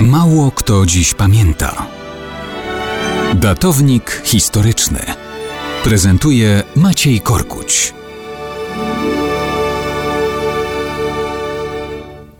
Mało kto dziś pamięta. Datownik historyczny prezentuje Maciej Korkuć.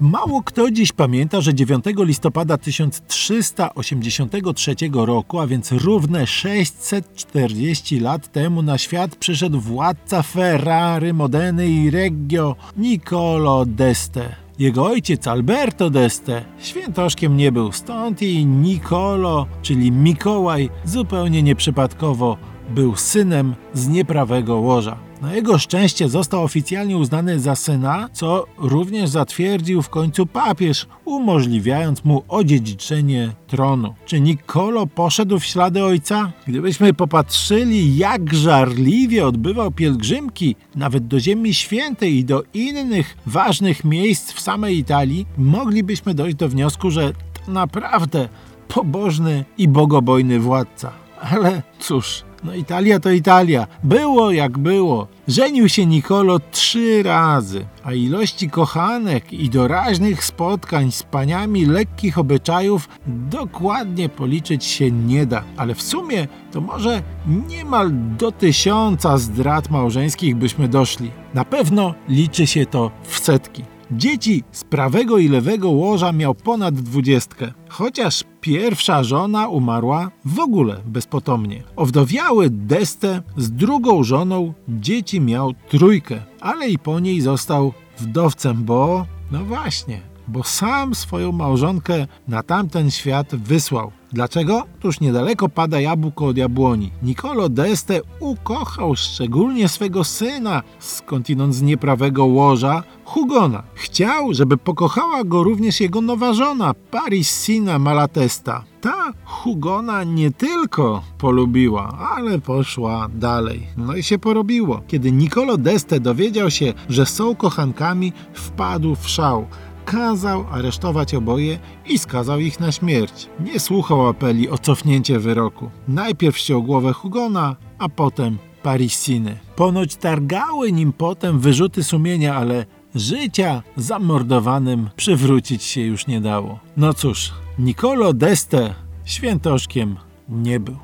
Mało kto dziś pamięta, że 9 listopada 1383 roku, a więc równe 640 lat temu na świat przyszedł władca Ferrari, Modeny i Reggio Niccolo d'Este. Jego ojciec Alberto d'Este świętoszkiem nie był, stąd i Niccolo, czyli Mikołaj, zupełnie nieprzypadkowo był synem z nieprawego łoża. Na jego szczęście został oficjalnie uznany za syna, co również zatwierdził w końcu papież, umożliwiając mu odziedziczenie tronu. Czy Niccolo poszedł w ślady ojca? Gdybyśmy popatrzyli, jak żarliwie odbywał pielgrzymki, nawet do Ziemi Świętej i do innych ważnych miejsc w samej Italii, moglibyśmy dojść do wniosku, że to naprawdę pobożny i bogobojny władca. Ale cóż, no Italia to Italia. Było jak było. Żenił się Nicolo trzy razy, a ilości kochanek i doraźnych spotkań z paniami lekkich obyczajów dokładnie policzyć się nie da. Ale w sumie to może niemal do tysiąca zdrad małżeńskich byśmy doszli. Na pewno liczy się to w setki. Dzieci z prawego i lewego łoża miał ponad dwudziestkę, chociaż pierwsza żona umarła w ogóle bezpotomnie. Owdowiały Deste z drugą żoną dzieci miał trójkę, ale i po niej został wdowcem, bo... no właśnie, bo sam swoją małżonkę na tamten świat wysłał. Dlaczego? Tuż niedaleko pada jabłko od jabłoni. Nicolo d'Este ukochał szczególnie swego syna, skądinąd z nieprawego łoża, Hugona. Chciał, żeby pokochała go również jego nowa żona, Parissina Malatesta. Ta Hugona nie tylko polubiła, ale poszła dalej. No i się porobiło. Kiedy Nicolo d'Este dowiedział się, że są kochankami, wpadł w szał kazał aresztować oboje i skazał ich na śmierć. Nie słuchał apeli o cofnięcie wyroku. Najpierw ściął głowę Hugona, a potem Parissiny. Ponoć targały nim potem wyrzuty sumienia, ale życia zamordowanym przywrócić się już nie dało. No cóż, Nicolo d'Este świętoszkiem nie był.